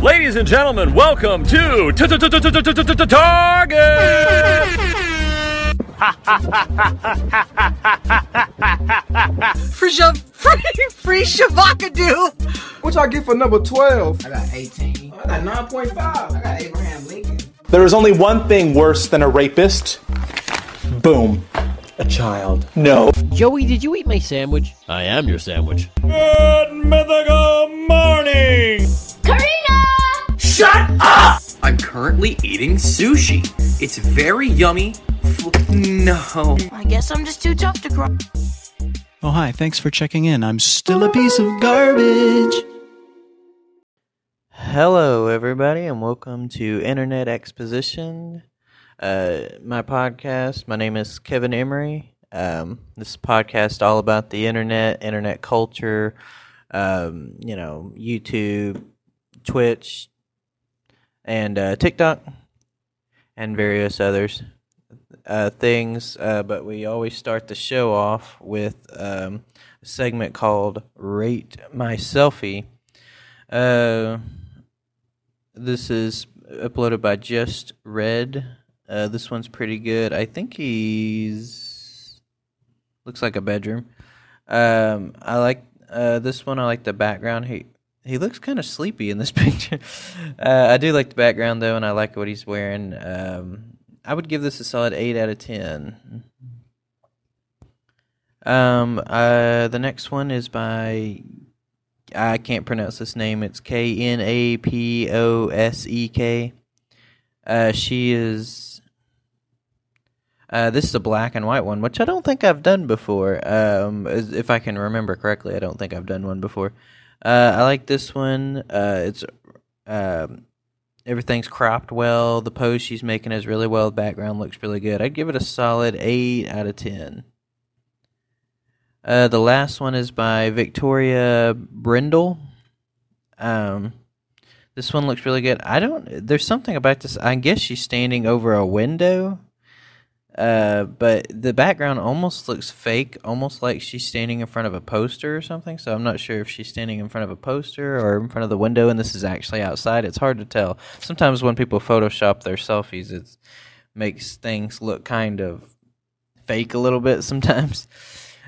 Ladies and gentlemen, welcome to Target. Free, Shav- free, free Shavakadu. What y'all get for number 12? I got 18. I got 9.5. I got Abraham Lincoln. There is only one thing worse than a rapist. Boom. A child. No. Joey, did you eat my sandwich? I am your sandwich. Good mythical morning. Karina! Shut up! I'm currently eating sushi. It's very yummy. F- No. I guess I'm just too tough to cry. Oh, hi. Thanks for checking in. I'm still a piece of garbage. Hello, everybody, and welcome to Internet Exposition, uh, my podcast. My name is Kevin Emery. Um, this podcast all about the internet, internet culture, um, you know, YouTube, Twitch, and uh, TikTok, and various others uh, things. Uh, but we always start the show off with um, a segment called "Rate My Selfie." Uh, this is uploaded by Just Red. Uh, this one's pretty good. I think he's looks like a bedroom. Um, I like uh, this one. I like the background. He he looks kind of sleepy in this picture. uh, I do like the background though, and I like what he's wearing. Um, I would give this a solid eight out of ten. Um, uh, the next one is by I can't pronounce this name. It's K N A P O S E K. Uh, she is. Uh, this is a black and white one, which I don't think I've done before. Um, if I can remember correctly, I don't think I've done one before. Uh, I like this one. Uh, it's um, everything's cropped well. The pose she's making is really well. The background looks really good. I'd give it a solid eight out of ten. Uh, the last one is by Victoria Brindle. Um, this one looks really good. I don't. There's something about this. I guess she's standing over a window. Uh, but the background almost looks fake, almost like she's standing in front of a poster or something. So I'm not sure if she's standing in front of a poster or in front of the window, and this is actually outside. It's hard to tell. Sometimes when people Photoshop their selfies, it makes things look kind of fake a little bit sometimes.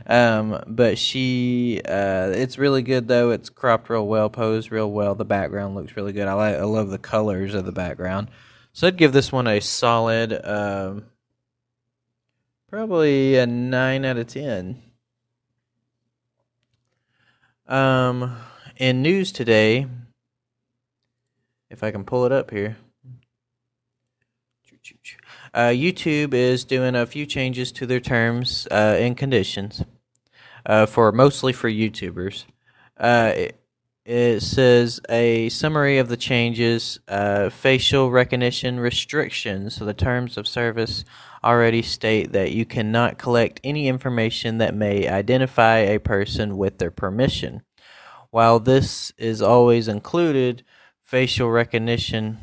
Um, but she, uh, it's really good though. It's cropped real well, posed real well. The background looks really good. I like, I love the colors of the background. So I'd give this one a solid, um, probably a nine out of ten. Um, in news today, if I can pull it up here. Uh, YouTube is doing a few changes to their terms uh, and conditions uh, for mostly for YouTubers. Uh, it, it says a summary of the changes, uh, facial recognition restrictions. So the terms of service already state that you cannot collect any information that may identify a person with their permission. While this is always included, facial recognition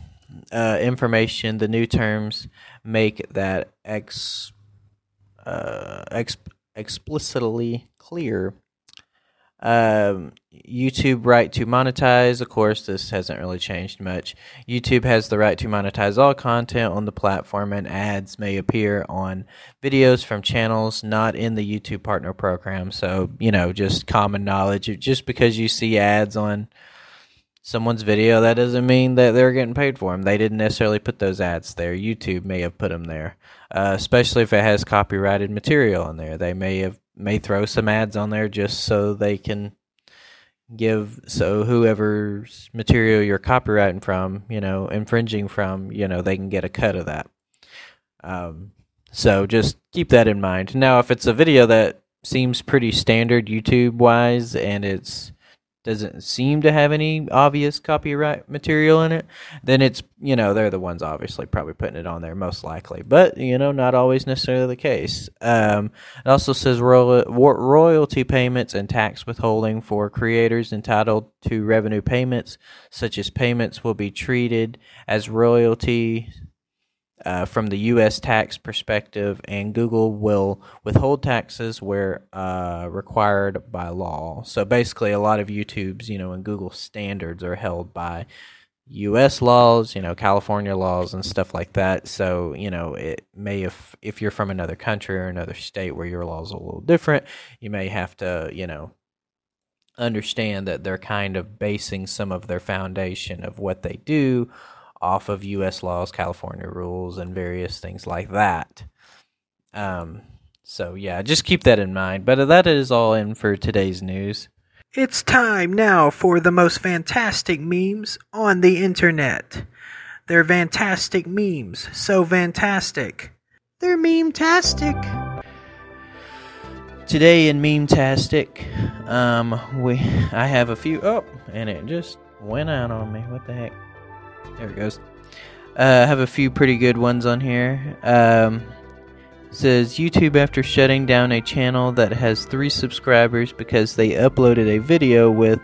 uh, information, the new terms make that ex, uh, ex, explicitly clear. Um, YouTube right to monetize. Of course, this hasn't really changed much. YouTube has the right to monetize all content on the platform, and ads may appear on videos from channels not in the YouTube Partner Program. So, you know, just common knowledge. Just because you see ads on someone's video, that doesn't mean that they're getting paid for them. They didn't necessarily put those ads there. YouTube may have put them there, uh, especially if it has copyrighted material in there. They may have may throw some ads on there just so they can give so whoever's material you're copywriting from, you know, infringing from, you know, they can get a cut of that. Um, so just keep that in mind. Now, if it's a video that seems pretty standard YouTube wise and it's doesn't seem to have any obvious copyright material in it, then it's you know they're the ones obviously probably putting it on there most likely, but you know not always necessarily the case. Um, it also says royal, royalty payments and tax withholding for creators entitled to revenue payments, such as payments will be treated as royalty uh, from the U.S. tax perspective, and Google will withhold taxes where uh, required by law. So basically, a lot of YouTube's, you know, and Google standards are held by U.S. laws, you know, California laws and stuff like that. So, you know, it may if if you're from another country or another state where your laws are a little different, you may have to, you know, understand that they're kind of basing some of their foundation of what they do off of U.S. laws, California rules, and various things like that. Um, so yeah, just keep that in mind. But that is all in for today's news. It's time now for the most fantastic memes on the internet. They're fantastic memes, so fantastic. They're meme-tastic. Today in Meme-tastic, um, we I have a few. Oh, and it just went out on me. What the heck? There it goes. Uh, have a few pretty good ones on here. Um, says YouTube after shutting down a channel that has three subscribers because they uploaded a video with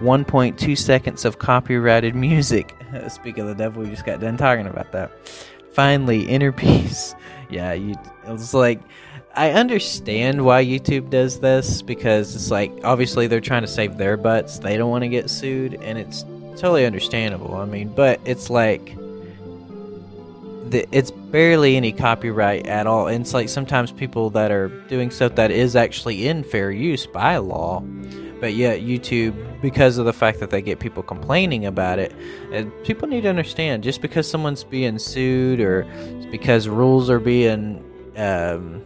1.2 seconds of copyrighted music. Speak of the devil, we just got done talking about that. Finally, inner peace. Yeah, you. It's like I understand why YouTube does this because it's like obviously they're trying to save their butts. They don't want to get sued, and it's totally understandable. I mean, but it's like the, it's barely any copyright at all. And it's like sometimes people that are doing stuff that is actually in fair use by law, but yet YouTube, because of the fact that they get people complaining about it, and people need to understand just because someone's being sued or because rules are being um,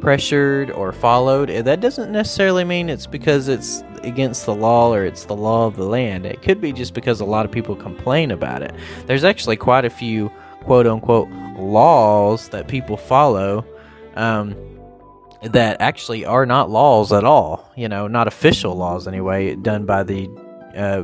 pressured or followed, that doesn't necessarily mean it's because it's against the law or it's the law of the land. It could be just because a lot of people complain about it. There's actually quite a few quote unquote laws that people follow um, that actually are not laws at all. You know, not official laws anyway, done by the uh,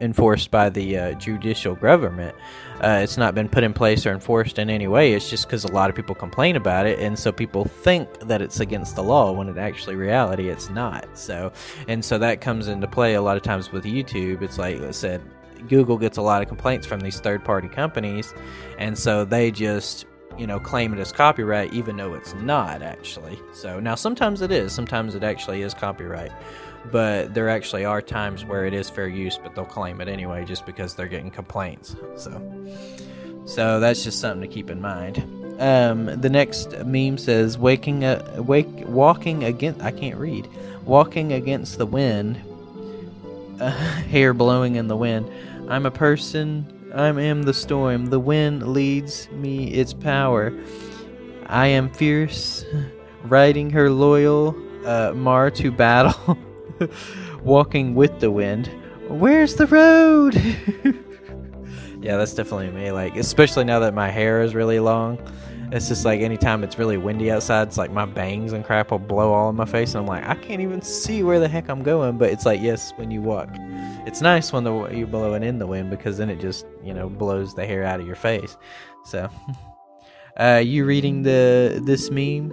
enforced by the uh, judicial government. Uh, it's not been put in place or enforced in any way. It's just because a lot of people complain about it, and so people think that it's against the law when it actually reality it's not. So, and so that comes into play a lot of times with YouTube. It's like I said, Google gets a lot of complaints from these third-party companies, and so they just you know claim it as copyright even though it's not actually. So now sometimes it is, sometimes it actually is copyright but there actually are times where it is fair use, but they'll claim it anyway just because they're getting complaints. So, so that's just something to keep in mind. Um, the next meme says waking up, wake, walking against. I can't read. Walking against the wind, uh, hair blowing in the wind. I'm a person. I am the storm. The wind leads me its power. I am fierce, riding her loyal uh, mar to battle. walking with the wind. Where's the road? yeah, that's definitely me. Like, especially now that my hair is really long. It's just like anytime it's really windy outside, it's like my bangs and crap will blow all in my face, and I'm like, I can't even see where the heck I'm going. But it's like, yes, when you walk, it's nice when the you're blowing in the wind because then it just you know blows the hair out of your face. So, uh, you reading the this meme?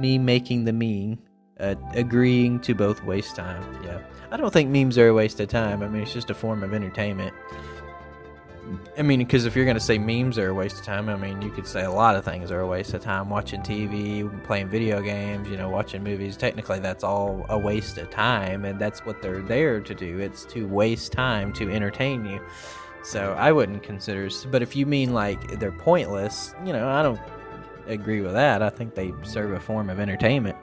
Me making the meme uh, agreeing to both waste time. Yeah, I don't think memes are a waste of time. I mean, it's just a form of entertainment. I mean, because if you're going to say memes are a waste of time, I mean, you could say a lot of things are a waste of time. Watching TV, playing video games, you know, watching movies. Technically, that's all a waste of time, and that's what they're there to do. It's to waste time to entertain you. So I wouldn't consider. But if you mean like they're pointless, you know, I don't agree with that. I think they serve a form of entertainment.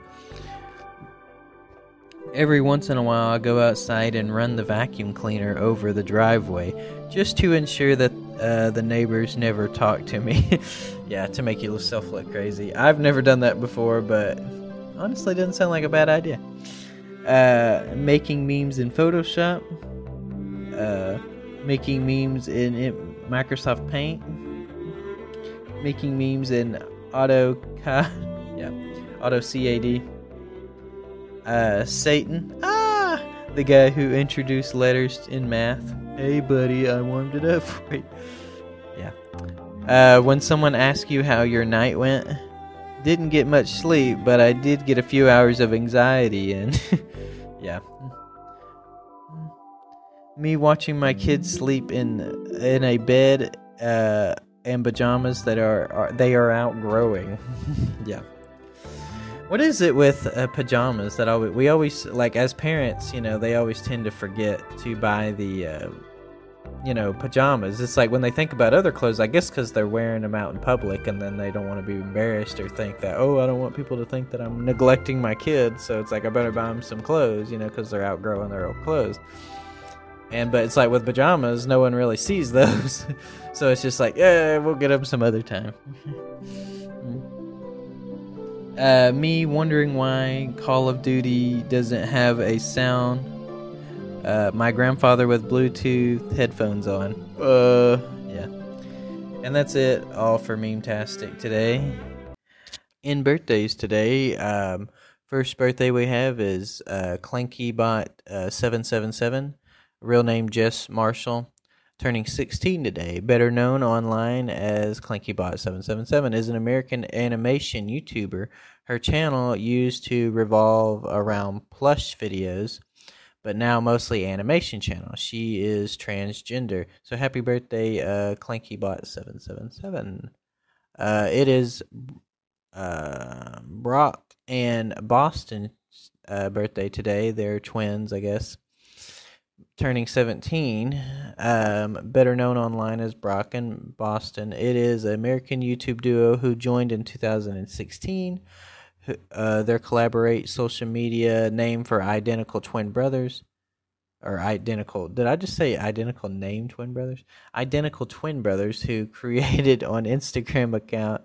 Every once in a while, I go outside and run the vacuum cleaner over the driveway just to ensure that uh, the neighbors never talk to me. yeah, to make yourself look crazy. I've never done that before, but honestly, doesn't sound like a bad idea. Uh, making memes in Photoshop, uh, making memes in, in Microsoft Paint, making memes in AutoCAD, yeah, AutoCAD uh, Satan. Ah, the guy who introduced letters in math. Hey, buddy, I warmed it up for you. Yeah. Uh, when someone asks you how your night went, didn't get much sleep, but I did get a few hours of anxiety, and yeah. Me watching my kids sleep in in a bed uh, and pajamas that are, are they are outgrowing. yeah. What is it with uh, pajamas that always, we always like as parents? You know, they always tend to forget to buy the, uh, you know, pajamas. It's like when they think about other clothes, I guess because they're wearing them out in public, and then they don't want to be embarrassed or think that oh, I don't want people to think that I'm neglecting my kids. So it's like I better buy them some clothes, you know, because they're outgrowing their old clothes. And but it's like with pajamas, no one really sees those, so it's just like yeah, we'll get them some other time. Uh, me wondering why Call of Duty doesn't have a sound. Uh, my grandfather with Bluetooth headphones on. Uh, yeah. And that's it all for Meme-tastic today. In birthdays today, um, first birthday we have is uh, ClankyBot uh, 777, real name Jess Marshall, turning 16 today. Better known online as ClankyBot777, is an American animation YouTuber. Her channel used to revolve around plush videos, but now mostly animation channel. She is transgender. So happy birthday, uh, ClankyBot777. Uh, it is uh, Brock and Boston's uh, birthday today. They're twins, I guess turning 17, um, better known online as Brock and Boston. It is an American YouTube duo who joined in 2016. Uh, their collaborate social media name for identical twin brothers. Or identical, did I just say identical name twin brothers? Identical twin brothers who created on Instagram account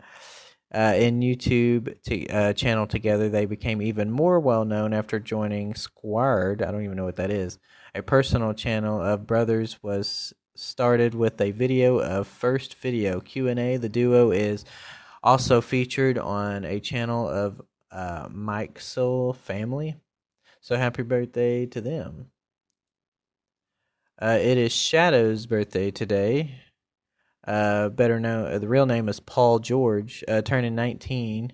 uh, and YouTube to, uh, channel together. They became even more well known after joining Squared. I don't even know what that is a personal channel of brothers was started with a video of first video Q&A. The duo is also featured on a channel of uh, Mike Soul family. So happy birthday to them. Uh, it is Shadow's birthday today. Uh, better known, uh, the real name is Paul George, uh, turning 19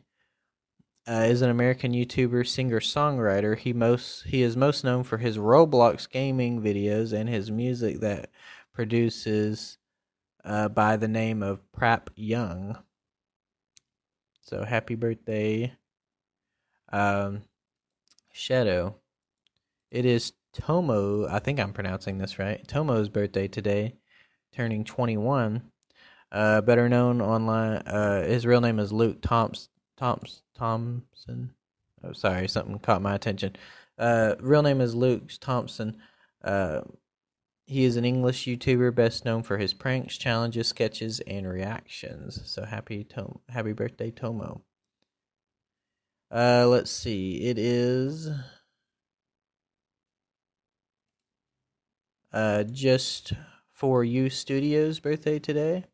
uh, is an American YouTuber, singer, songwriter. He most he is most known for his Roblox gaming videos and his music that produces uh, by the name of Prap Young. So happy birthday, um, Shadow. It is Tomo. I think I'm pronouncing this right. Tomo's birthday today, turning 21. Uh, better known online. Uh, his real name is Luke Thompson. Thompson Thompson. Oh, sorry, something caught my attention. Uh, real name is Luke Thompson. Uh, he is an English YouTuber best known for his pranks, challenges, sketches, and reactions. So happy Tom- happy birthday, Tomo. Uh, let's see. It is uh, just for you studios birthday today.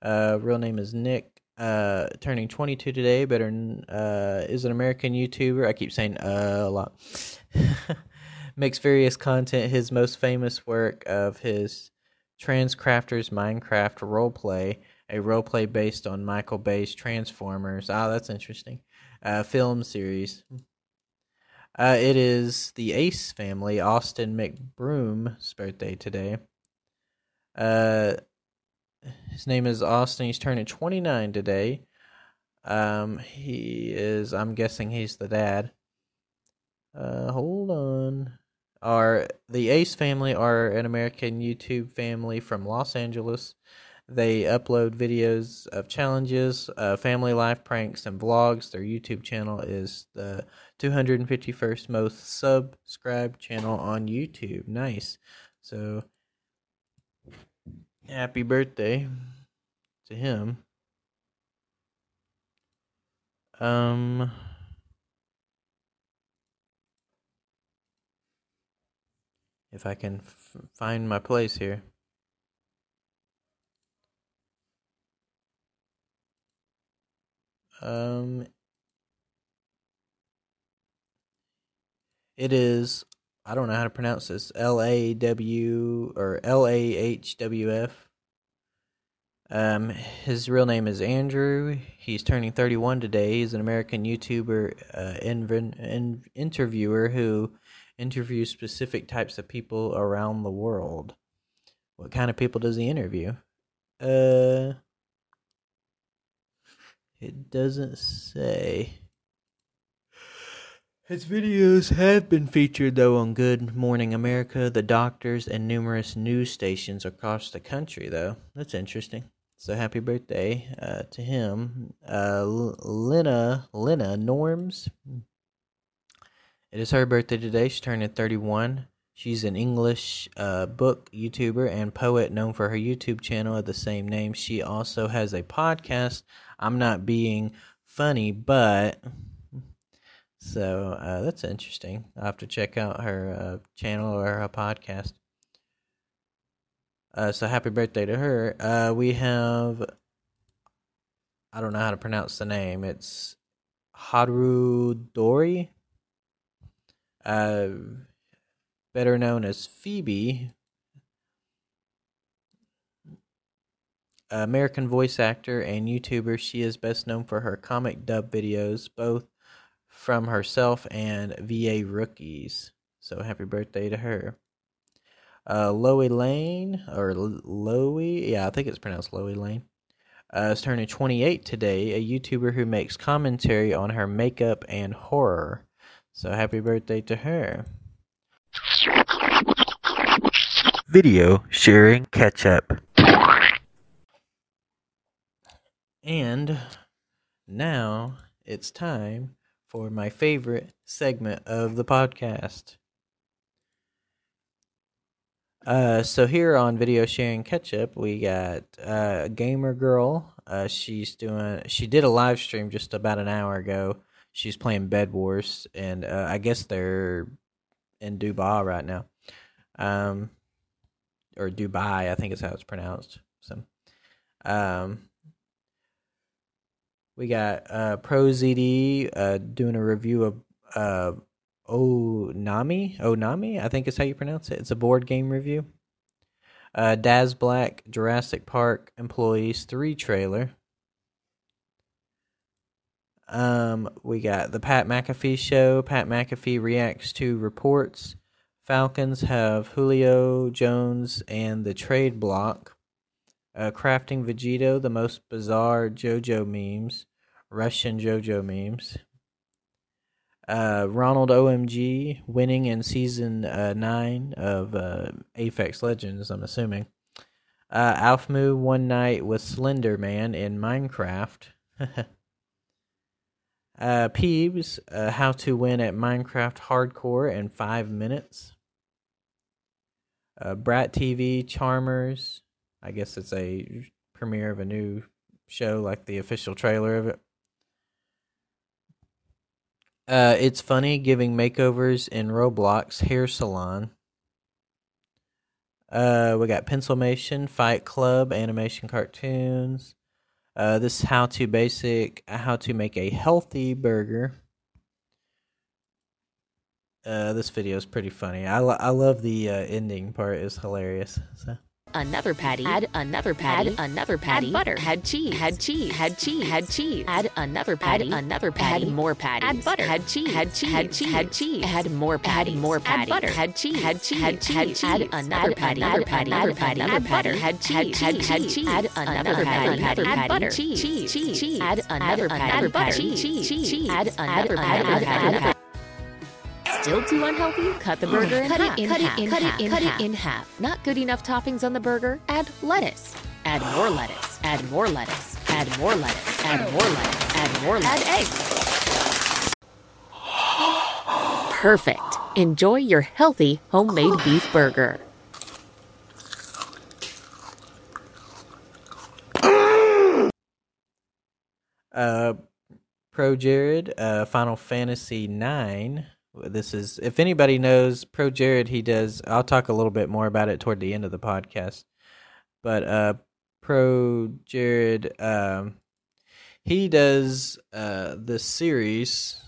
Uh, real name is Nick uh, turning 22 today, better uh, is an American YouTuber. I keep saying uh, a lot. Makes various content. His most famous work of his Transcrafters Minecraft roleplay, a roleplay based on Michael Bay's Transformers. Ah, that's interesting. Uh, film series. Uh, it is the Ace family, Austin McBroom's birthday today. Uh, his name is Austin. He's turning 29 today. Um, he is. I'm guessing he's the dad. Uh, hold on. Are the Ace family are an American YouTube family from Los Angeles. They upload videos of challenges, uh, family life pranks, and vlogs. Their YouTube channel is the 251st most subscribed channel on YouTube. Nice. So happy birthday to him. Um, if I can f- find my place here. Um, it is I don't know how to pronounce this. L A W or L A H W F. Um, his real name is Andrew. He's turning 31 today. He's an American YouTuber, uh, inv- in- interviewer who interviews specific types of people around the world. What kind of people does he interview? Uh, It doesn't say. His videos have been featured, though, on Good Morning America, The Doctors, and numerous news stations across the country, though. That's interesting. So happy birthday uh, to him. Uh, Leena, Leena Norms. It is her birthday today. She's turning 31. She's an English uh, book YouTuber and poet known for her YouTube channel of the same name. She also has a podcast. I'm not being funny, but so uh, that's interesting. I'll have to check out her uh, channel or her podcast. Uh, so happy birthday to her. Uh, we have, I don't know how to pronounce the name. It's Haru Dori, uh, better known as Phoebe, American voice actor and YouTuber. She is best known for her comic dub videos, both from herself and VA rookies. So happy birthday to her. Uh, Loey Lane, or Loey, yeah, I think it's pronounced Loey Lane, uh, is turning 28 today, a YouTuber who makes commentary on her makeup and horror. So happy birthday to her. Video sharing catch up. And now it's time for my favorite segment of the podcast. Uh, so here on video sharing catch up, we got uh, a gamer girl. Uh, she's doing. She did a live stream just about an hour ago. She's playing Bed Wars, and uh, I guess they're in Dubai right now, um, or Dubai. I think is how it's pronounced. So, um, we got uh, Pro uh, doing a review of uh, Onami. Onami, I think is how you pronounce it. It's a board game review. Uh, Daz Black, Jurassic Park Employees 3 trailer. Um, we got the Pat McAfee show. Pat McAfee reacts to reports. Falcons have Julio Jones and the trade block. Uh, crafting Vegito, the most bizarre JoJo memes, Russian JoJo memes. Uh, Ronald OMG winning in season uh, nine of uh, Apex Legends. I'm assuming. Uh, Aphmau one night with Slender Man in Minecraft. uh, Peebs, uh, how to win at Minecraft Hardcore in five minutes. Uh, Brat TV Charmers. I guess it's a premiere of a new show, like the official trailer of it. Uh, it's funny giving makeovers in Roblox hair salon. Uh, we got Pencilmation, Fight Club, animation cartoons. Uh, this is how to basic how to make a healthy burger. Uh, this video is pretty funny. I, lo- I love the uh, ending part; it's hilarious. So. Another patty. Add another patty. Add another patty. Add butter. Add cheese. Add cheese. Add cheese. Add cheese. Add another patty. Add another patty. Add more patty. Add butter. Add cheese. Add cheese. Add cheese. Add cheese. Add more patty. More patty. Add butter. Add cheese. Add cheese. Add cheese. Add another patty. Another patty. Another patty. Add butter. Add cheese. Add cheese. Add another patty. Another patty. Add butter. Cheese. Cheese. Cheese. Add another patty. Cheese. Cheese. Cheese. Add another patty. Add butter. Still too unhealthy? Cut the burger in cut half. It in cut half. it in cut half. It in cut half. it in half. Not good enough toppings on the burger? Add lettuce. Add more lettuce. Add more lettuce. Add more lettuce. Add more lettuce. Add more lettuce. Add eggs. Perfect. Enjoy your healthy homemade beef burger. Uh, Pro Jared, uh, Final Fantasy Nine. This is if anybody knows Pro Jared, he does. I'll talk a little bit more about it toward the end of the podcast. But uh, Pro Jared, um, he does uh this series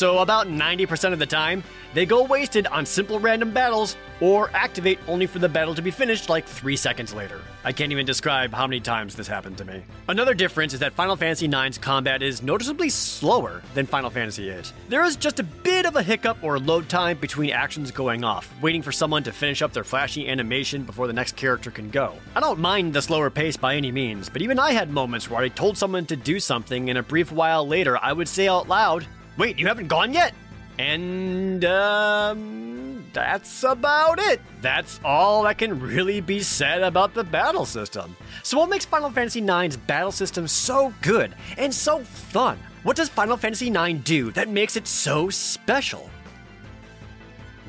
So, about 90% of the time, they go wasted on simple random battles or activate only for the battle to be finished like 3 seconds later. I can't even describe how many times this happened to me. Another difference is that Final Fantasy IX's combat is noticeably slower than Final Fantasy VIII. There is just a bit of a hiccup or load time between actions going off, waiting for someone to finish up their flashy animation before the next character can go. I don't mind the slower pace by any means, but even I had moments where I told someone to do something and a brief while later I would say out loud, Wait, you haven't gone yet? And, um, that's about it. That's all that can really be said about the battle system. So, what makes Final Fantasy IX's battle system so good and so fun? What does Final Fantasy IX do that makes it so special?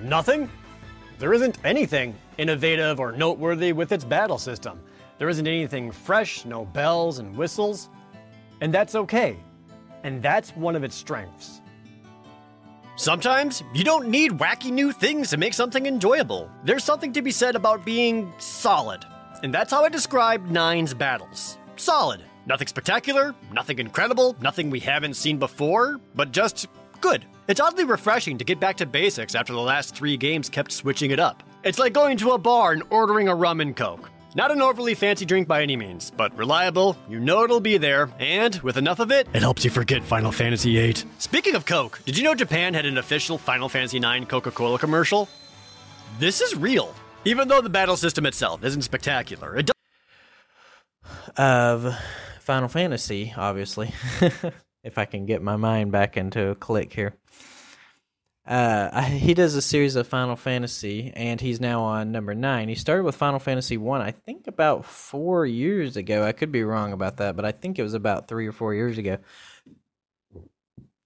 Nothing? There isn't anything innovative or noteworthy with its battle system. There isn't anything fresh, no bells and whistles. And that's okay. And that's one of its strengths. Sometimes you don't need wacky new things to make something enjoyable. There's something to be said about being solid. And that's how I describe Nine's battles. Solid. Nothing spectacular, nothing incredible, nothing we haven't seen before, but just good. It's oddly refreshing to get back to basics after the last three games kept switching it up. It's like going to a bar and ordering a rum and coke. Not an overly fancy drink by any means, but reliable, you know it'll be there, and with enough of it, it helps you forget Final Fantasy VIII. Speaking of Coke, did you know Japan had an official Final Fantasy IX Coca Cola commercial? This is real. Even though the battle system itself isn't spectacular, it does. Of Final Fantasy, obviously. if I can get my mind back into a click here. Uh, he does a series of Final Fantasy, and he's now on number nine. He started with Final Fantasy One, I, think, about four years ago. I could be wrong about that, but I think it was about three or four years ago.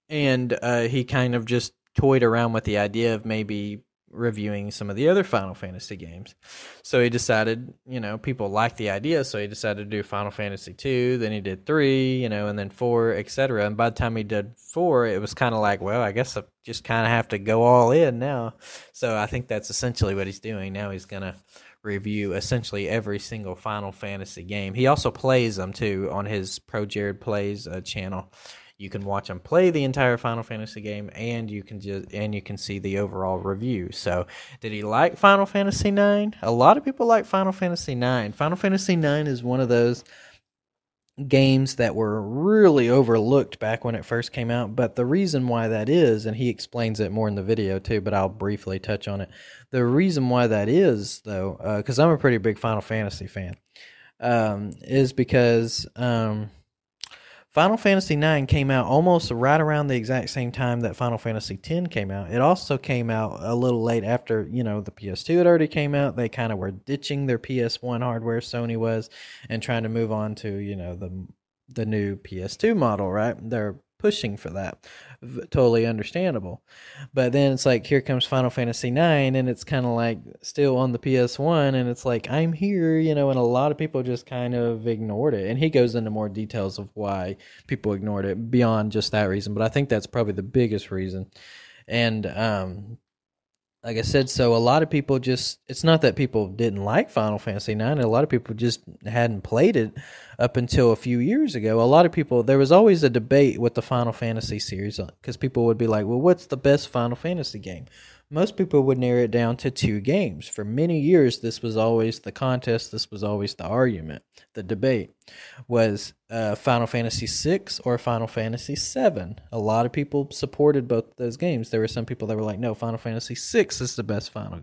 And uh, he kind of just toyed around with the idea of maybe reviewing some of the other Final Fantasy games. So he decided, you know, people liked the idea, so he decided to do Final Fantasy 2, then he did 3, you know, and then 4, etc. And by the time he did 4, it was kind of like, well, I guess I just kind of have to go all in now. So I think that's essentially what he's doing. Now he's going to review essentially every single Final Fantasy game. He also plays them too on his Pro Jared Plays uh, channel you can watch him play the entire Final Fantasy game, and you can just and you can see the overall review. So, did he like Final Fantasy Nine? A lot of people like Final Fantasy Nine. Final Fantasy Nine is one of those games that were really overlooked back when it first came out. But the reason why that is, and he explains it more in the video too, but I'll briefly touch on it. The reason why that is, though, because uh, I'm a pretty big Final Fantasy fan, um, is because um, Final Fantasy IX came out almost right around the exact same time that Final Fantasy X came out. It also came out a little late after, you know, the PS2 had already came out. They kind of were ditching their PS1 hardware, Sony was, and trying to move on to, you know, the the new PS2 model, right? They're pushing for that. Totally understandable. But then it's like here comes Final Fantasy 9 and it's kind of like still on the PS1 and it's like I'm here, you know, and a lot of people just kind of ignored it. And he goes into more details of why people ignored it beyond just that reason, but I think that's probably the biggest reason. And um like I said, so a lot of people just it's not that people didn't like Final Fantasy 9, a lot of people just hadn't played it up until a few years ago. A lot of people there was always a debate with the Final Fantasy series cuz people would be like, "Well, what's the best Final Fantasy game?" Most people would narrow it down to two games. For many years this was always the contest, this was always the argument. The debate was uh, Final Fantasy VI or Final Fantasy VII. A lot of people supported both those games. There were some people that were like, "No, Final Fantasy VI is the best final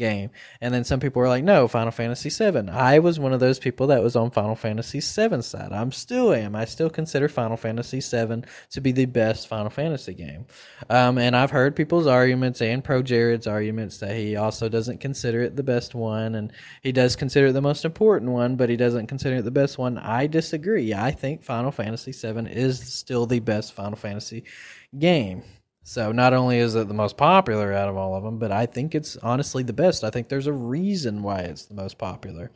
game. And then some people were like, no, Final Fantasy 7. I was one of those people that was on Final Fantasy 7 side. I'm still am. I still consider Final Fantasy 7 to be the best Final Fantasy game. Um, and I've heard people's arguments and Pro Jared's arguments that he also doesn't consider it the best one and he does consider it the most important one, but he doesn't consider it the best one. I disagree. I think Final Fantasy 7 is still the best Final Fantasy game. So not only is it the most popular out of all of them, but I think it's honestly the best. I think there's a reason why it's the most popular.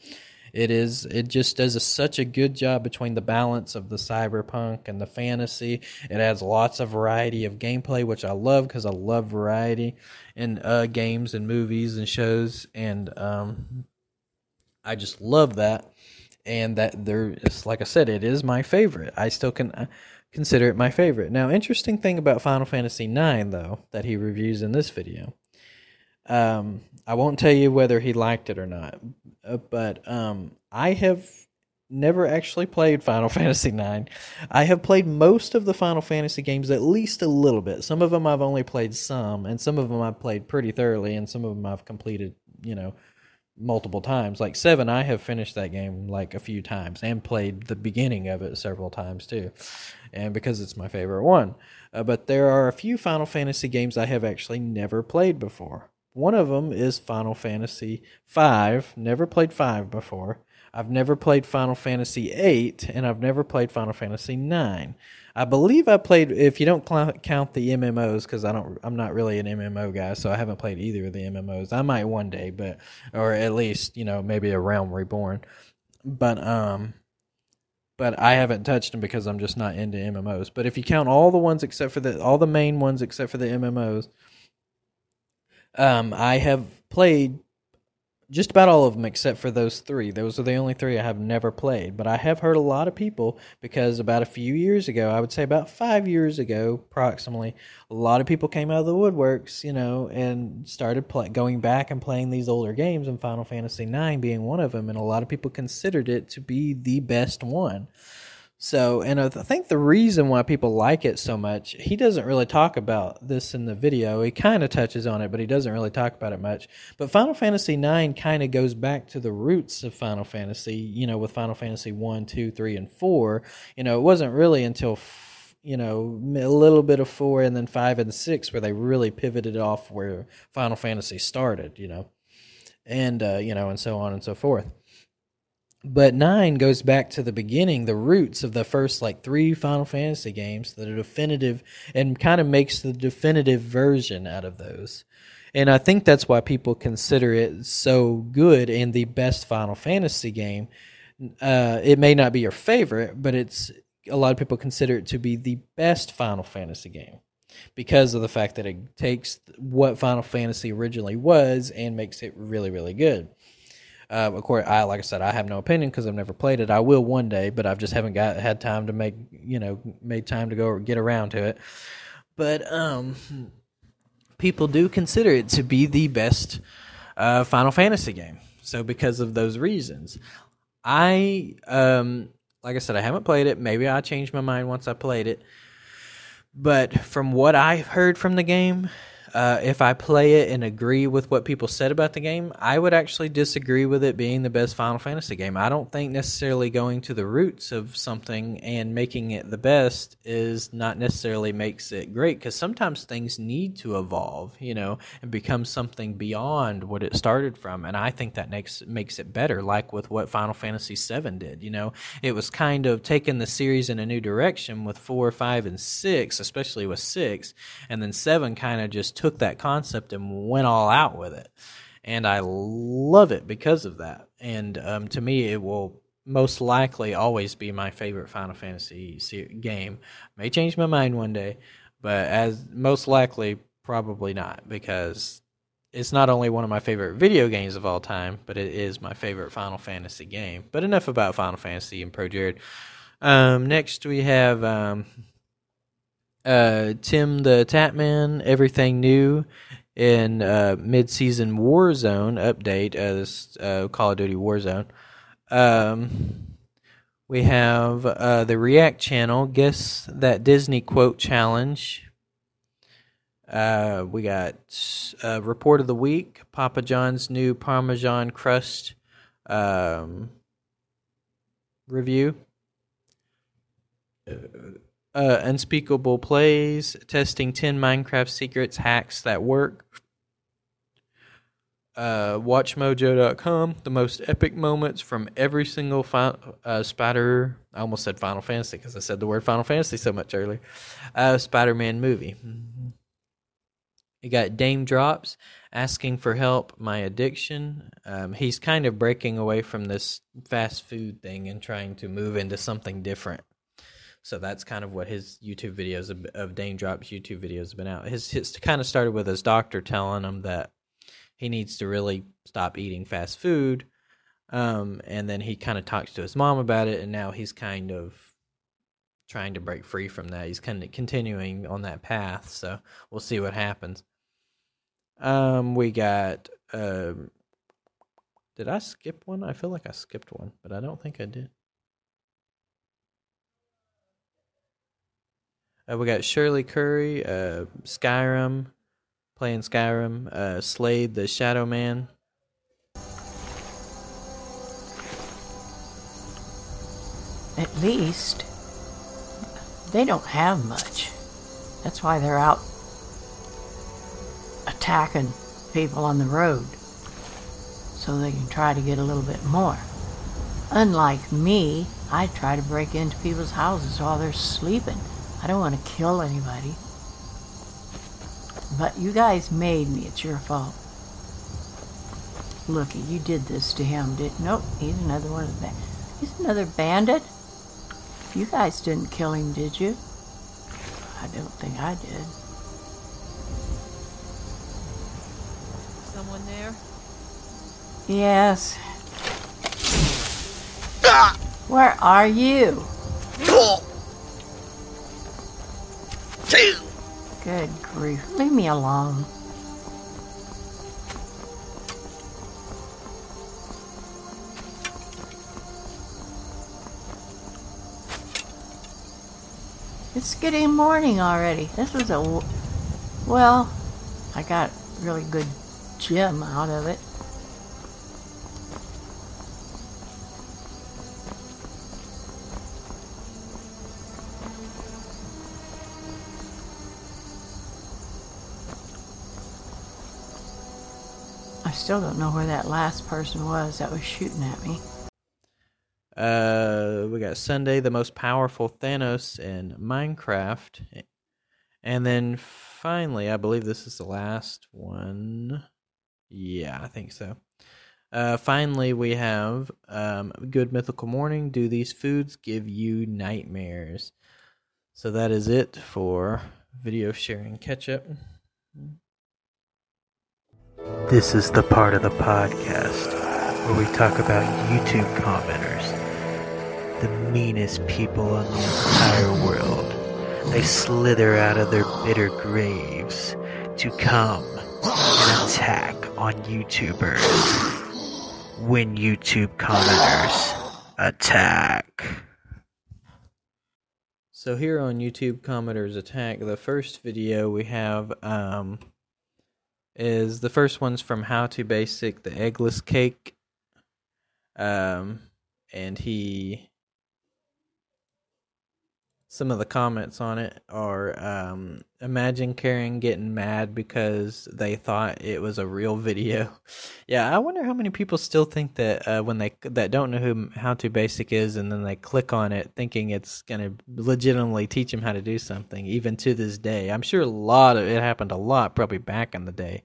It is. It just does a, such a good job between the balance of the cyberpunk and the fantasy. It adds lots of variety of gameplay, which I love because I love variety in uh, games and movies and shows, and um, I just love that. And that there is, like I said, it is my favorite. I still can consider it my favorite. Now, interesting thing about Final Fantasy IX, though, that he reviews in this video. Um, I won't tell you whether he liked it or not, uh, but um, I have never actually played Final Fantasy IX. I have played most of the Final Fantasy games at least a little bit. Some of them I've only played some, and some of them I've played pretty thoroughly, and some of them I've completed, you know, multiple times. Like 7, I have finished that game like a few times and played the beginning of it several times too. And because it's my favorite one. Uh, but there are a few Final Fantasy games I have actually never played before. One of them is Final Fantasy V. Never played 5 before. I've never played Final Fantasy VIII, and I've never played Final Fantasy IX. I believe I played. If you don't cl- count the MMOs, because I don't, I'm not really an MMO guy, so I haven't played either of the MMOs. I might one day, but or at least you know maybe a Realm Reborn, but um, but I haven't touched them because I'm just not into MMOs. But if you count all the ones except for the all the main ones except for the MMOs, um, I have played just about all of them except for those three. Those are the only three I have never played. But I have heard a lot of people because about a few years ago, I would say about five years ago, approximately, a lot of people came out of the woodworks, you know, and started play- going back and playing these older games, and Final Fantasy IX being one of them. And a lot of people considered it to be the best one. So, and I think the reason why people like it so much, he doesn't really talk about this in the video. He kind of touches on it, but he doesn't really talk about it much. But Final Fantasy IX kind of goes back to the roots of Final Fantasy, you know, with Final Fantasy 1, 2, 3, and 4. You know, it wasn't really until, you know, a little bit of 4 and then 5 and 6 where they really pivoted off where Final Fantasy started, you know, and, uh, you know, and so on and so forth but nine goes back to the beginning, the roots of the first like three Final Fantasy games, the definitive, and kind of makes the definitive version out of those. And I think that's why people consider it so good and the best Final Fantasy game. Uh, it may not be your favorite, but it's a lot of people consider it to be the best Final Fantasy game because of the fact that it takes what Final Fantasy originally was and makes it really, really good. Uh, of course, I like I said, I have no opinion because I've never played it. I will one day, but I've just haven't got had time to make you know made time to go get around to it. But um, people do consider it to be the best uh, Final Fantasy game. So because of those reasons, I um, like I said, I haven't played it. Maybe I changed my mind once I played it. But from what I've heard from the game, uh, if I play it and agree with what people said about the game, I would actually disagree with it being the best Final Fantasy game. I don't think necessarily going to the roots of something and making it the best is not necessarily makes it great because sometimes things need to evolve, you know, and become something beyond what it started from. And I think that makes makes it better, like with what Final Fantasy VII did. You know, it was kind of taking the series in a new direction with four, five, and six, especially with six, and then seven kind of just took that concept and went all out with it. And I love it because of that. And um, to me, it will most likely always be my favorite Final Fantasy game. May change my mind one day, but as most likely, probably not because it's not only one of my favorite video games of all time, but it is my favorite Final Fantasy game. But enough about Final Fantasy and Pro Jared. Um, next, we have um, uh, Tim the Tatman, everything new in uh, mid-season Warzone update, uh, this uh, Call of Duty Warzone. Um, we have uh, the React channel, guess that Disney quote challenge. Uh, we got uh, report of the week, Papa John's new Parmesan crust um, review. Uh, unspeakable plays, testing 10 Minecraft secrets, hacks that work. Uh, WatchMojo.com, the most epic moments from every single fi- uh, Spider. I almost said Final Fantasy because I said the word Final Fantasy so much earlier. Uh, Spider Man movie. You got Daym Drops asking for help, my addiction. Um, he's kind of breaking away from this fast food thing and trying to move into something different. So that's kind of what his YouTube videos of, of Daym Drop's YouTube videos have been out. His, his kind of started with his doctor telling him that he needs to really stop eating fast food. Um, and then he kind of talks to his mom about it, and now he's kind of trying to break free from that. He's kind of continuing on that path, so we'll see what happens. Um, we got. Um, did I skip one? I feel like I skipped one, but I don't think I did. Uh, we got Shirley Curry, uh, Skyrim, playing Skyrim, uh, Slade the Shadow Man. At least they don't have much. That's why they're out attacking people on the road so they can try to get a little bit more. Unlike me, I try to break into people's houses while they're sleeping. I don't want to kill anybody. But you guys made me. It's your fault. Looky, you did this to him, didn't Nope, he's another one of the He's another bandit. You guys didn't kill him, did you? I don't think I did. Someone there? Yes. Where are you? Ah! Good grief. Leave me alone. It's getting morning already. This was a... Well, I got really good gem out of it. Still don't know where that last person was that was shooting at me. Uh, we got Sunday, the most powerful Thanos in Minecraft, and then finally, I believe this is the last one. Yeah, I think so. Uh, finally, we have um, Good Mythical Morning. Do these foods give you nightmares? So that is it for video sharing catch up. This is the part of the podcast where we talk about YouTube commenters, the meanest people on the entire world. They slither out of their bitter graves to come and attack on YouTubers when YouTube commenters attack. So here on YouTube Commenters Attack, the first video we have um, is the first one's from How to Basic the Eggless Cake. Um, and he some of the comments on it are um, imagine Karen getting mad because they thought it was a real video. Yeah, I wonder how many people still think that uh, when they that don't know who How to Basic is, and then they click on it thinking it's gonna legitimately teach them how to do something. Even to this day, I'm sure a lot of it happened a lot probably back in the day,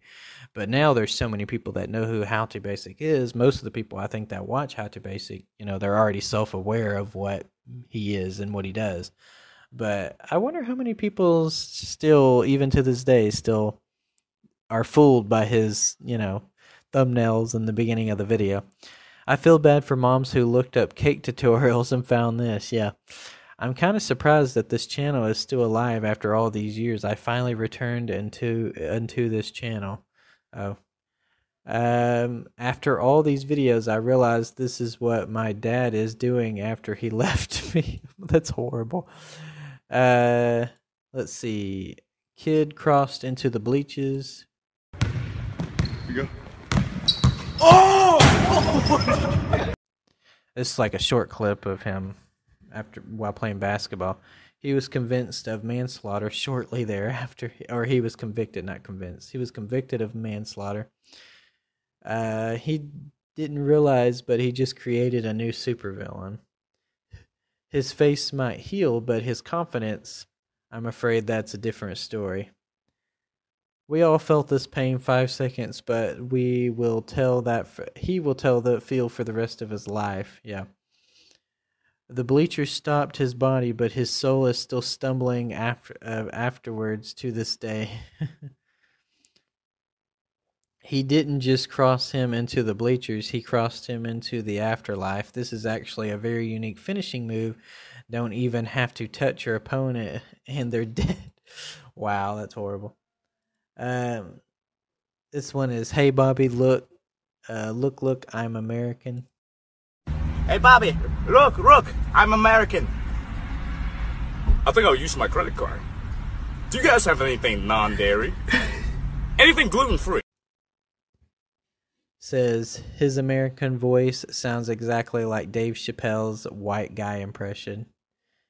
but now there's so many people that know who How to Basic is. Most of the people I think that watch How to Basic, you know, they're already self aware of what he is and what he does. But I wonder how many people still, even to this day, still are fooled by his, you know, thumbnails in the beginning of the video. I feel bad for moms who looked up cake tutorials and found this. Yeah. I'm kind of surprised that this channel is still alive after all these years. I finally returned into into this channel. Oh. Um after all these videos I realized this is what my dad is doing after he left me. That's horrible. Uh, let's see. Kid crossed into the bleachers. You go. Oh! This is like a short clip of him after while playing basketball. He was convinced of manslaughter shortly thereafter, or he was convicted, not convinced. He was convicted of manslaughter. Uh, he didn't realize, but he just created a new supervillain. His face might heal, but his confidence, I'm afraid that's a different story. We all felt this pain five seconds, but we will tell that f he will tell the feel for the rest of his life. Yeah. The bleachers stopped his body, but his soul is still stumbling after uh, afterwards to this day. he didn't just cross him into the bleachers, he crossed him into the afterlife. This is actually a very unique finishing move Don't even have to touch your opponent and they're dead. wow, that's horrible. Um, this one is Hey Bobby, look, uh, look, look, I'm American. Hey, Bobby, look, look, I'm American. I think I'll use my credit card. Do you guys have anything non dairy? anything gluten free? Says his American voice sounds exactly like Dave Chappelle's white guy impression.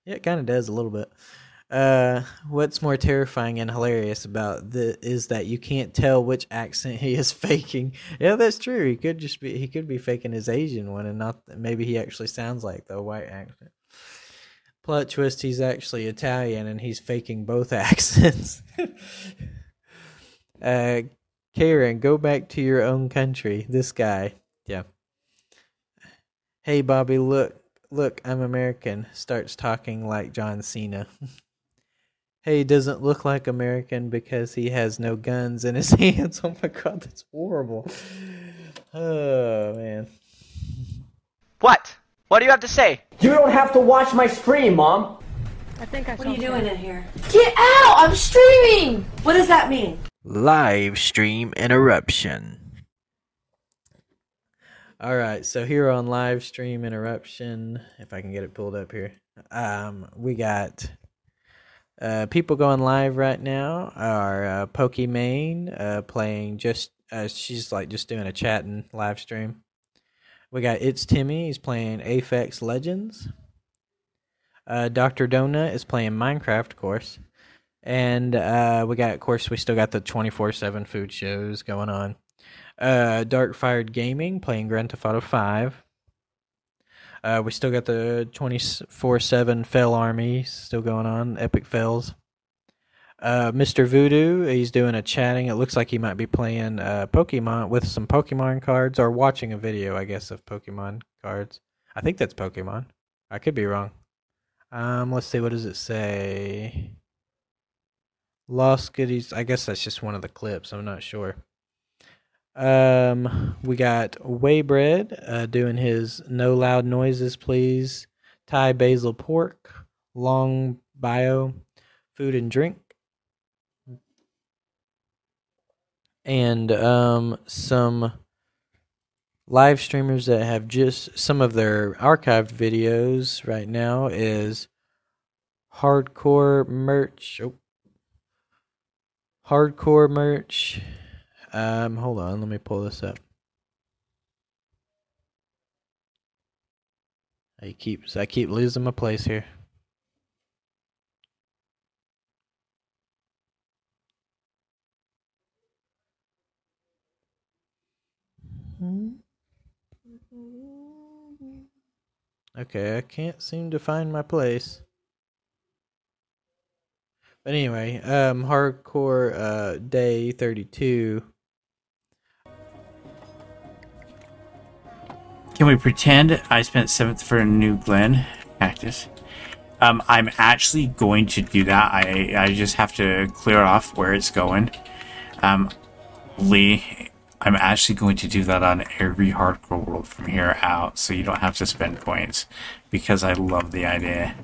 Yeah, it kind of does a little bit. Uh, what's more terrifying and hilarious about the is that you can't tell which accent he is faking. Yeah, that's true. He could just be he could be faking his Asian one and not maybe he actually sounds like the white accent. Plot twist: He's actually Italian and he's faking both accents. uh, Karen, go back to your own country. This guy, yeah. Hey, Bobby, look, look, I'm American. Starts talking like John Cena. hey, doesn't look like American because he has no guns in his hands. Oh my god, that's horrible. Oh man. What? What do you have to say? You don't have to watch my stream, Mom. I think I saw you. What are you doing in here? Get out! I'm streaming! What does that mean? Live stream interruption. All right, so here on live stream interruption, if I can get it pulled up here, um, we got uh, people going live right now. Our uh, Pokimane uh, playing just uh, she's like just doing a chatting live stream. We got iiTzTimmy. He's playing Apex Legends. Uh, Doctor Donut is playing Minecraft, of course, and uh, we got, of course, we still got the twenty four seven food shows going on. Uh, Dark Fired Gaming playing Grand Theft Auto Five. Uh, we still got the twenty four seven Fell Army still going on. Epic Fells. Uh, Mr. Voodoo, he's doing a chatting. It looks like he might be playing uh, Pokemon with some Pokemon cards or watching a video, I guess, of Pokemon cards. I think that's Pokemon. I could be wrong. Um, let's see. What does it say? Lost goodies. I guess that's just one of the clips. I'm not sure. Um, we got Waybread uh, doing his no loud noises, please. Thai basil pork, long bio, food and drink, and um some live streamers that have just some of their archived videos right now is hardcore merch oh, hardcore merch. Um hold on let me pull this up. I keep i keep losing my place here. Okay, I can't seem to find my place. But anyway, um, hardcore uh, day thirty-two. Can we pretend I spent seventh for a new Glen cactus? Um, I'm actually going to do that. I I just have to clear off where it's going. Um, Lee, I'm actually going to do that on every hardcore world from here out, so you don't have to spend points because I love the idea.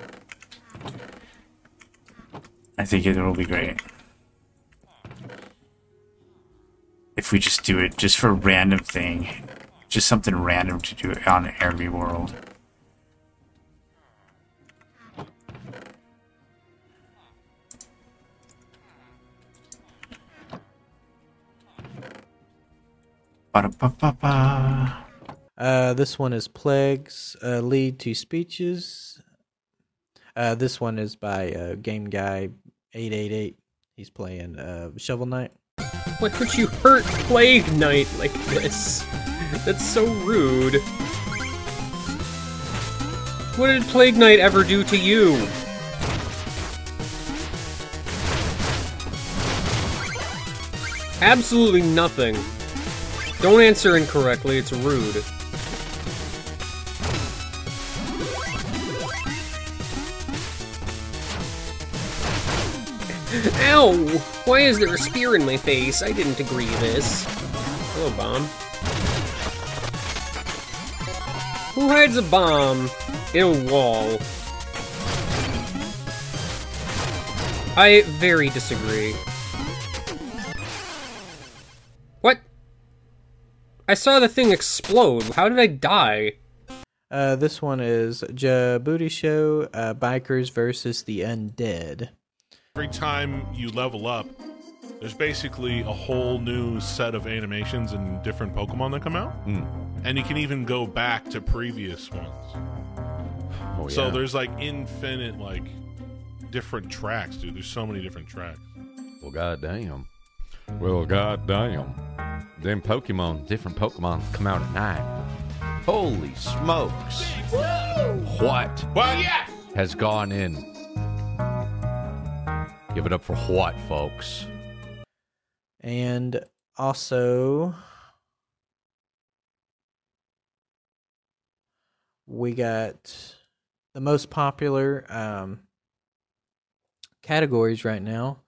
I think it will be great. If we just do it just for a random thing, just something random to do on every world. Uh, this one is Plagues uh, Lead to Speeches. Uh, this one is by uh, Game Guy eight eight eight. He's playing uh, Shovel Knight. Why would you hurt Plague Knight like this? That's so rude. What did Plague Knight ever do to you? Absolutely nothing. Don't answer incorrectly, it's rude. Ow! Why is there a spear in my face? I didn't agree this. Hello, bomb. Who hides a bomb in a wall? I very disagree. What? I saw the thing explode. How did I die? Uh, this one is Djibouti Show uh, Bikers versus the Undead. Every time you level up, there's basically a whole new set of animations and different Pokemon that come out. Hmm. And you can even go back to previous ones. Oh, So yeah. there's like infinite, like, different tracks, dude. There's so many different tracks. Well, goddamn. Well, goddamn. Them Pokemon, different Pokemon come out at night. Holy smokes. What? What? Has gone in. Give it up for what, folks? And also, we got the most popular um, categories right now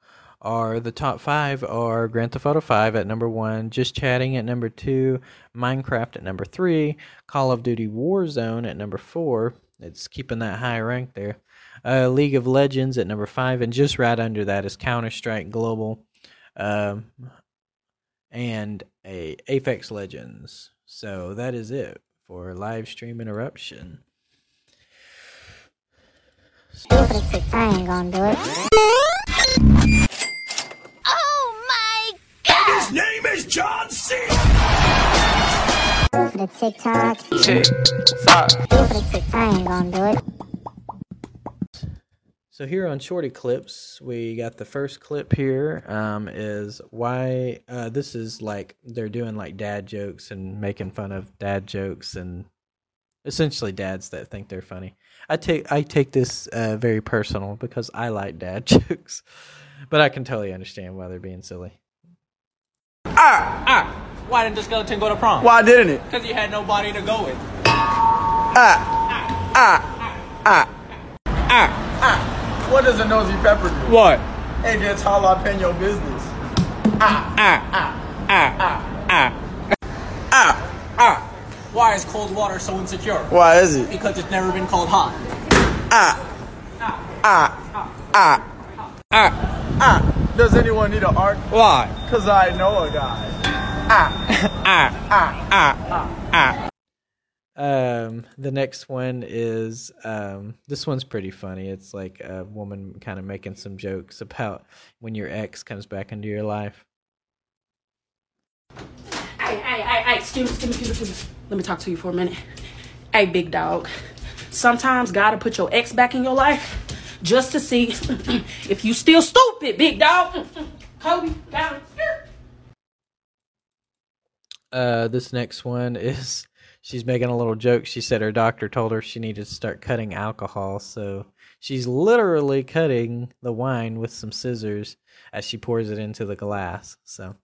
are the top five are Grand Theft Auto 5 at number one, Just Chatting at number two, Minecraft at number three, Call of Duty Warzone at number four. It's keeping that high rank there. Uh, League of Legends at number five, and just right under that is Counter Strike Global, um, and a Apex Legends. So that is it for live stream interruption. I ain't gonna do it. Oh my god! His name is John C. Do it for the TikTok. Do it for the Tik- I ain't gonna do it. So here on Shorty Clips, we got the first clip here. Um, is why uh, this is like they're doing like dad jokes and making fun of dad jokes and essentially dads that think they're funny. I take I take this uh, very personal because I like dad jokes, but I can totally understand why they're being silly. Ah, ah. Why didn't the skeleton go to prom? Why didn't it? Because he had nobody to go with. Ah, ah, ah, ah, ah. What does a nosy pepper do? What? It gets jalapeno business. Ah, ah, ah, ah, ah, ah, ah, ah. Why is cold water so insecure? Why is it? Because it's never been called hot. Ah, ah, ah, ah, ah. ah. Does anyone need an art? Why? Cause I know a guy. Ah, ah, ah, ah, ah. Um, the next one is um, this one's pretty funny. It's like a woman kind of making some jokes about when your ex comes back into your life. Hey, hey, hey, hey, excuse me, excuse me, excuse me. Let me talk to you for a minute. Hey, big dog. Sometimes gotta put your ex back in your life just to see if you still stupid, big dog. Kobe, got him. Uh, this next one is she's making a little joke. She said her doctor told her she needed to start cutting alcohol, so she's literally cutting the wine with some scissors as she pours it into the glass. So,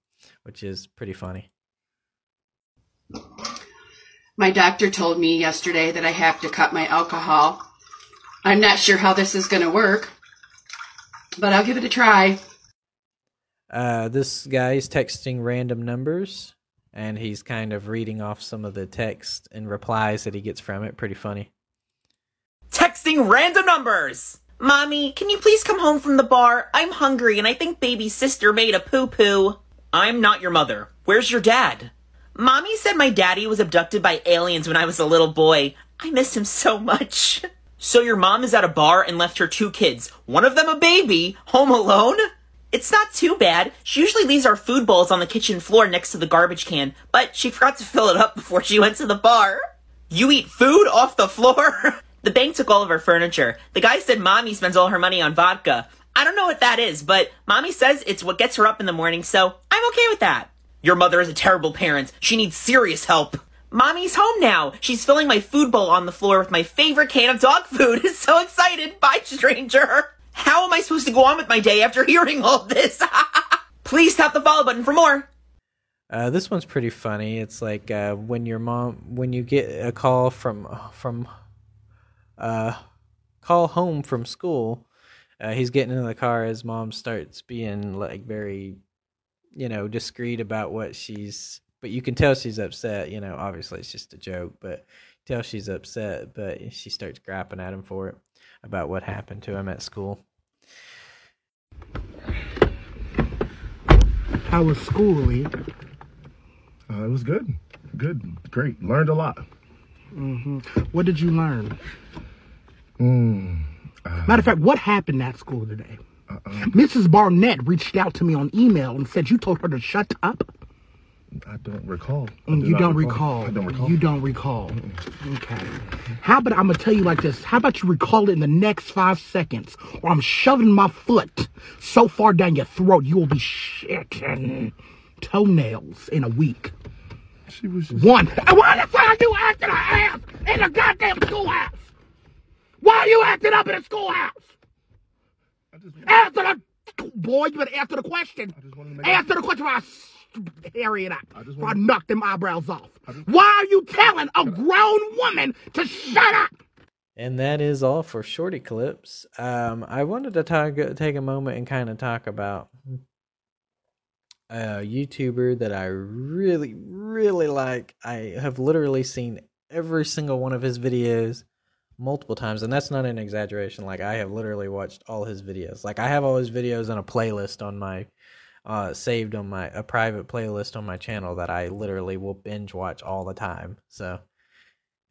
which is pretty funny. My doctor told me yesterday that I have to cut my alcohol. I'm not sure how this is gonna work, but I'll give it a try. Uh, this is texting random numbers, and he's kind of reading off some of the text and replies that he gets from it. Pretty funny. Texting random numbers! Mommy, can you please come home from the bar? I'm hungry and I think baby sister made a poo poo. I'm not your mother. Where's your dad? Mommy said my daddy was abducted by aliens when I was a little boy. I miss him so much. So your mom is at a bar and left her two kids, one of them a baby, home alone? It's not too bad. She usually leaves our food bowls on the kitchen floor next to the garbage can, but she forgot to fill it up before she went to the bar. You eat food off the floor? the bank took all of her furniture. The guy said mommy spends all her money on vodka. I don't know what that is, but mommy says it's what gets her up in the morning, so I'm okay with that. Your mother is a terrible parent. She needs serious help. Mommy's home now. She's filling my food bowl on the floor with my favorite can of dog food. so excited. Bye, stranger. How am I supposed to go on with my day after hearing all this? Please tap the follow button for more. Uh, this one's pretty funny. It's like uh, when your mom, when you get a call from from, uh, call home from school. Uh, he's getting in the car. His mom starts being like very, you know, discreet about what she's. But you can tell she's upset. You know, obviously it's just a joke, but tell she's upset. But she starts grapping at him for it about what happened to him at school. How was school, Lee? Uh, it was good. Good. Great. Learned a lot. hmm What did you learn? Mm. Matter of fact, what happened at school today? Uh-uh. Mrs. Barnett reached out to me on email and said you told her to shut up. I don't recall. I Mm, do you don't recall. I don't recall. You don't recall. Okay. How about I'm gonna tell you like this? How about you recall it in the next five seconds, or I'm shoving my foot so far down your throat you will be shitting toenails in a week. She was one. Why the fuck are you acting a ass in a goddamn schoolhouse? Why are you acting up in a schoolhouse? Answer the boy. You better answer the question. Answer the question. Or I s- hurry it up. Or I knock them eyebrows off. Why are you telling a grown woman to shut up? And that is all for shorty clips. Um, I wanted to talk, take a moment and kind of talk about a YouTuber that I really, really like. I have literally seen every single one of his videos multiple times, and that's not an exaggeration. Like I have literally watched all his videos. Like I have all his videos in a playlist on my uh saved on my a private playlist on my channel that I literally will binge watch all the time. So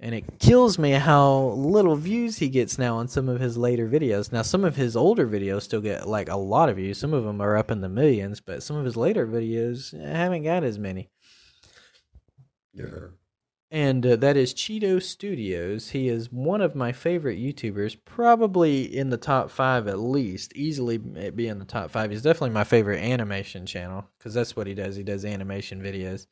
and it kills me how little views he gets now on some of his later videos. Now, some of his older videos still get like a lot of views. Some of them are up in the millions, but some of his later videos haven't got as many. Yeah. And uh, that is Cheeto Studios. He is one of my favorite YouTubers, probably in the top five at least. Easily be in the top five. He's definitely my favorite animation channel because that's what he does. He does animation videos.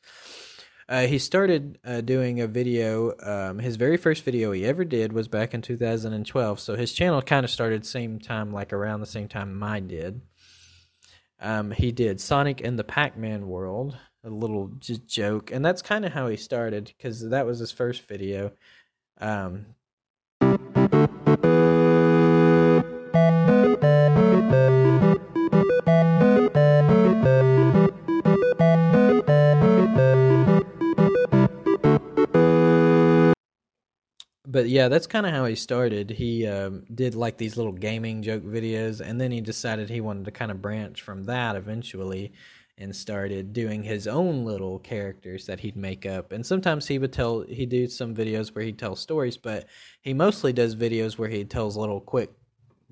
Uh, he started uh, doing a video. Um, his very first video he ever did was back in 2012. So his channel kind of started same time, like around the same time mine did. Um, he did Sonic and the Pac-Man World, a little joke, and that's kind of how he started because that was his first video. Um, but yeah, that's kind of how he started. He um, did like these little gaming joke videos, and then he decided he wanted to kind of branch from that eventually, and started doing his own little characters that he'd make up. And sometimes he would tell he do some videos where he'd tell stories, but he mostly does videos where he tells little quick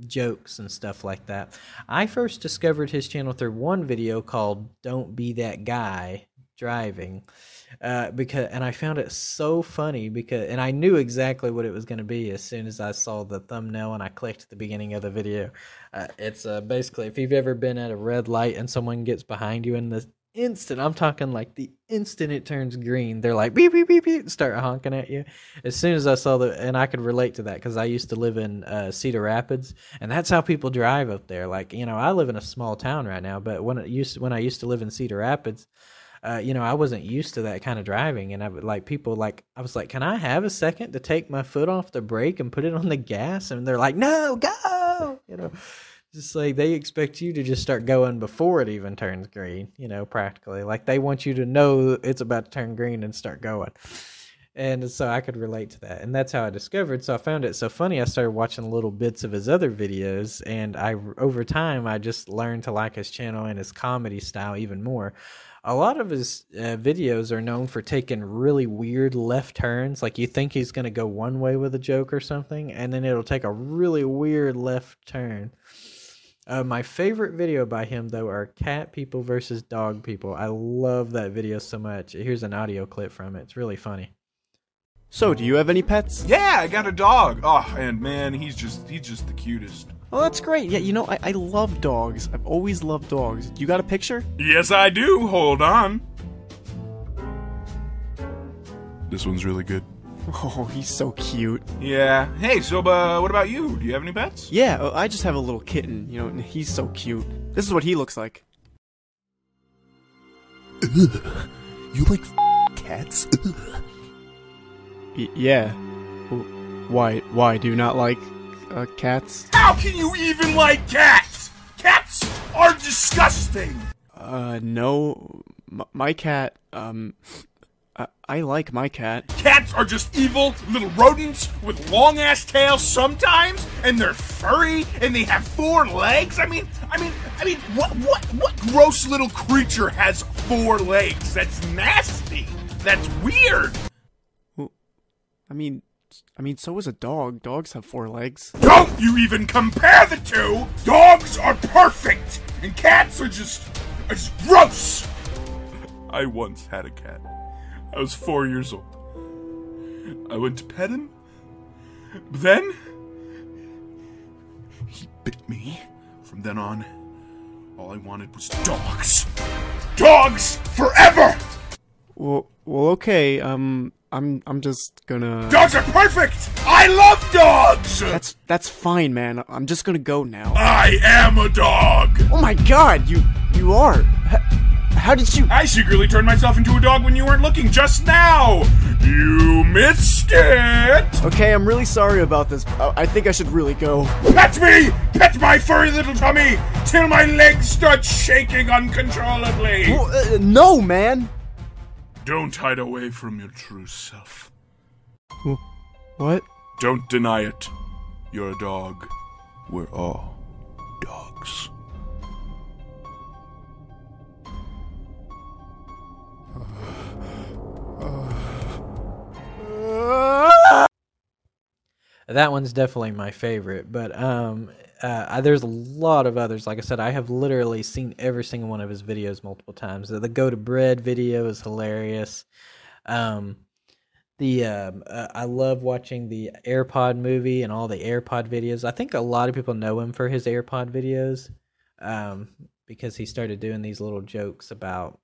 jokes and stuff like that. I first discovered his channel through one video called "Don't Be That Guy Driving." Uh, because and I found it so funny because and I knew exactly what it was going to be as soon as I saw the thumbnail and I clicked at the beginning of the video. Uh, it's uh, basically if you've ever been at a red light and someone gets behind you in the instant, I'm talking like the instant it turns green, they're like beep beep beep beep, start honking at you. As soon as I saw the and I could relate to that because I used to live in uh, Cedar Rapids and that's how people drive up there. Like you know, I live in a small town right now, but when it used when I used to live in Cedar Rapids uh, you know, I wasn't used to that kind of driving, and I would like people like I was like, "Can I have a second to take my foot off the brake and put it on the gas?" And they're like, "No, go!" You know, just like they expect you to just start going before it even turns green. You know, practically like they want you to know it's about to turn green and start going. And so I could relate to that, and that's how I discovered. So I found it so funny. I started watching little bits of his other videos, and I over time I just learned to like his channel and his comedy style even more a lot of his uh, videos are known for taking really weird left turns. Like you think he's going to go one way with a joke or something, and then it'll take a really weird left turn. Uh, my favorite video by him, though, are cat people versus dog people. I love that video so much. Here's an audio clip from it. It's really funny. So, do you have any pets? Yeah, I got a dog. Oh, and man, he's just he's just the cutest. Oh, that's great. Yeah, you know, I, I love dogs. I've always loved dogs. You got a picture? Yes, I do. Hold on. This one's really good. Oh, he's so cute. Yeah. Hey, so uh, what about you? Do you have any pets? Yeah, uh, I just have a little kitten, you know, and he's so cute. This is what he looks like. You like cats? Y- yeah. Why? Why do you not like uh, cats? How can you even like cats? Cats are disgusting. Uh, no. M- my cat, um, I, I like my cat. Cats are just evil little rodents with long ass tails sometimes, and they're furry and they have four legs. I mean, I mean, I mean, what, what, what gross little creature has four legs? That's nasty. That's weird. I mean, I mean, so is a dog. Dogs have four legs. Don't you even compare the two. Dogs are perfect, and cats are just, are just gross. I once had a cat. I was four years old. I went to pet him. But then he bit me. From then on, all I wanted was dogs. Dogs forever. Well, well, okay. Um, I'm, I'm just gonna. Dogs are perfect. I love dogs. That's, that's fine, man. I'm just gonna go now. I am a dog. Oh my God, you, you are. H- how did you? I secretly turned myself into a dog when you weren't looking just now. You missed it. Okay, I'm really sorry about this. I, I think I should really go. Pet me! Pet my furry little tummy till my legs start shaking uncontrollably. Well, uh, no, man. Don't hide away from your true self. What? Don't deny it. You're a dog. We're all dogs. That one's definitely my favorite, but um, uh, there's a lot of others. Like I said, I have literally seen every single one of his videos multiple times. The, the go to bread video is hilarious. Um, the um, uh, I love watching the AirPod movie and all the AirPod videos. I think a lot of people know him for his AirPod videos, um, because he started doing these little jokes about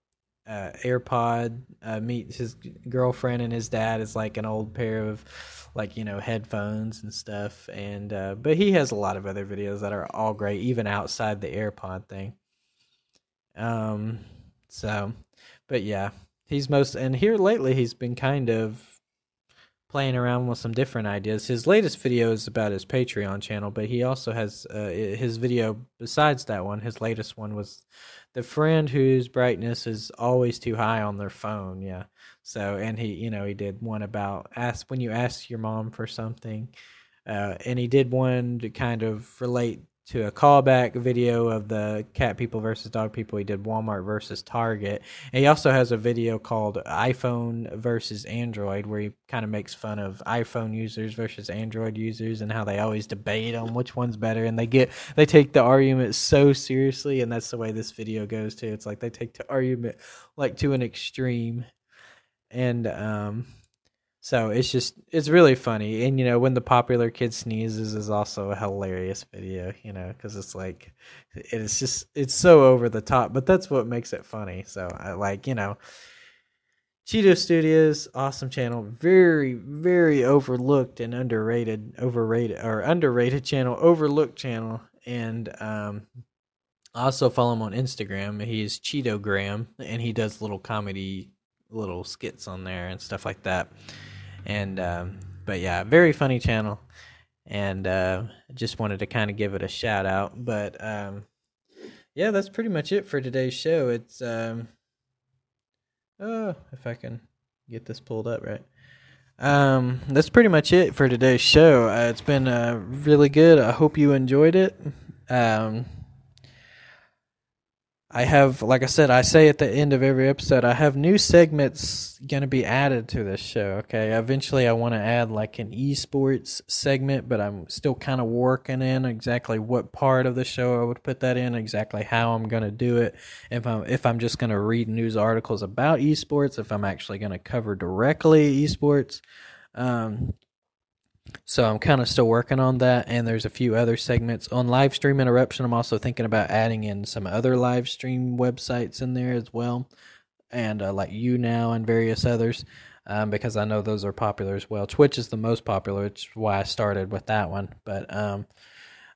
uh, AirPod uh, meets his girlfriend and his dad is like an old pair of like you know headphones and stuff and uh, but he has a lot of other videos that are all great even outside the AirPod thing. Um so but yeah, he's most and here lately he's been kind of playing around with some different ideas. His latest video is about his Patreon channel, but he also has uh, his video besides that one. His latest one was the friend whose brightness is always too high on their phone. Yeah. So and he, you know, he did one about ask when you ask your mom for something, uh, and he did one to kind of relate to a callback video of the cat people versus dog people. He did Walmart versus Target. And he also has a video called iPhone versus Android where he kind of makes fun of iPhone users versus Android users and how they always debate on which one's better and they get they take the argument so seriously and that's the way this video goes too. It's like they take the argument like to an extreme. And um so it's just it's really funny, and you know when the popular kid sneezes is also a hilarious video, you know, because it's like it's just it's so over the top, but that's what makes it funny. So I like you know, Cheeto Studios, awesome channel, very very overlooked and underrated, overrated or underrated channel, overlooked channel, and um, also follow him on Instagram. He's Cheeto Graham, and he does little comedy little skits on there and stuff like that and um, but yeah, very funny channel, and uh, just wanted to kind of give it a shout out. But um, yeah, that's pretty much it for today's show. It's um, oh, if I can get this pulled up right. Um, that's pretty much it for today's show. Uh, it's been uh, really good. I hope you enjoyed it. Um, I have, like I said, I say at the end of every episode, I have new segments going to be added to this show. Okay. Eventually, I want to add like an esports segment, but I'm still kind of working in exactly what part of the show I would put that in, exactly how I'm going to do it. If I'm, if I'm just going to read news articles about esports, if I'm actually going to cover directly esports. Um, so I'm kind of still working on that, and there's a few other segments on live stream interruption. I'm also thinking about adding in some other live stream websites in there as well, and uh, like YouNow and various others, um, because I know those are popular as well. Twitch is the most popular, which is why I started with that one. But um,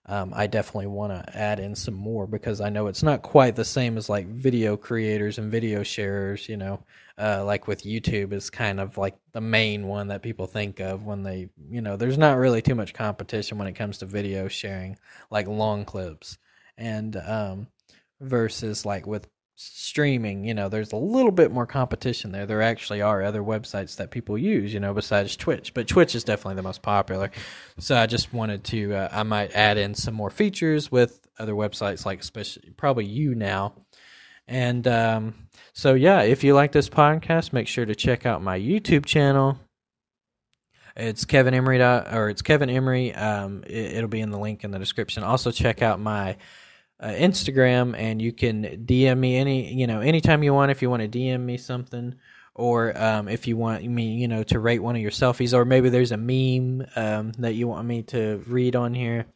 um, I definitely want to add in some more because I know it's not quite the same as like video creators and video sharers, you know, uh, like with YouTube is kind of like the main one that people think of when they, you know, there's not really too much competition when it comes to video sharing, like long clips, and um, versus like with streaming, you know, there's a little bit more competition there. There actually are other websites that people use, you know, besides Twitch, but Twitch is definitely the most popular. So I just wanted to, uh, I might add in some more features with other websites, like especially probably YouNow. And um, so, yeah, if you like this podcast, make sure to check out my YouTube channel. It's Kevin Emery dot, or it's Kevin Emery. Um, it, it'll be in the link in the description. Also, check out my uh, Instagram, and you can DM me any you know anytime you want if you want to DM me something, or um, if you want me you know to rate one of your selfies, or maybe there's a meme um, that you want me to read on here.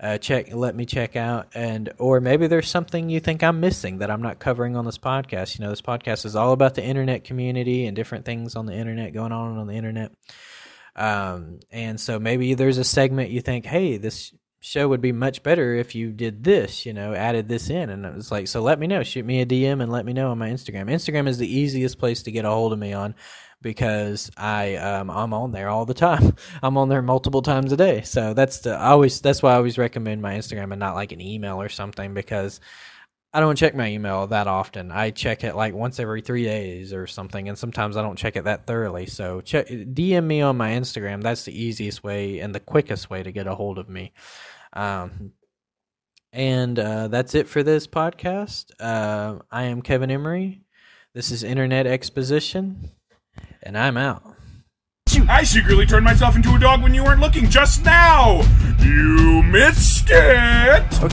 Uh, check, let me check out, and or maybe there's something you think I'm missing that I'm not covering on this podcast. You know, this podcast is all about the internet community and different things on the internet going on on the internet. Um, and so maybe there's a segment you think, hey, this show would be much better if you did this, you know, added this in. And it was like, so let me know. Shoot me a DM and let me know on my Instagram. Instagram is the easiest place to get a hold of me on because I um, I'm on there all the time. I'm on there multiple times a day. So that's the I always that's why I always recommend my Instagram and not like an email or something because I don't check my email that often. I check it like once every three days or something, and sometimes I don't check it that thoroughly. So check DM me on my Instagram. That's the easiest way and the quickest way to get a hold of me. Um, and uh, that's it for this podcast. Uh, I am Kevin Emery. This is Internet Exposition, and I'm out. I secretly turned myself into a dog when you weren't looking just now. You missed it.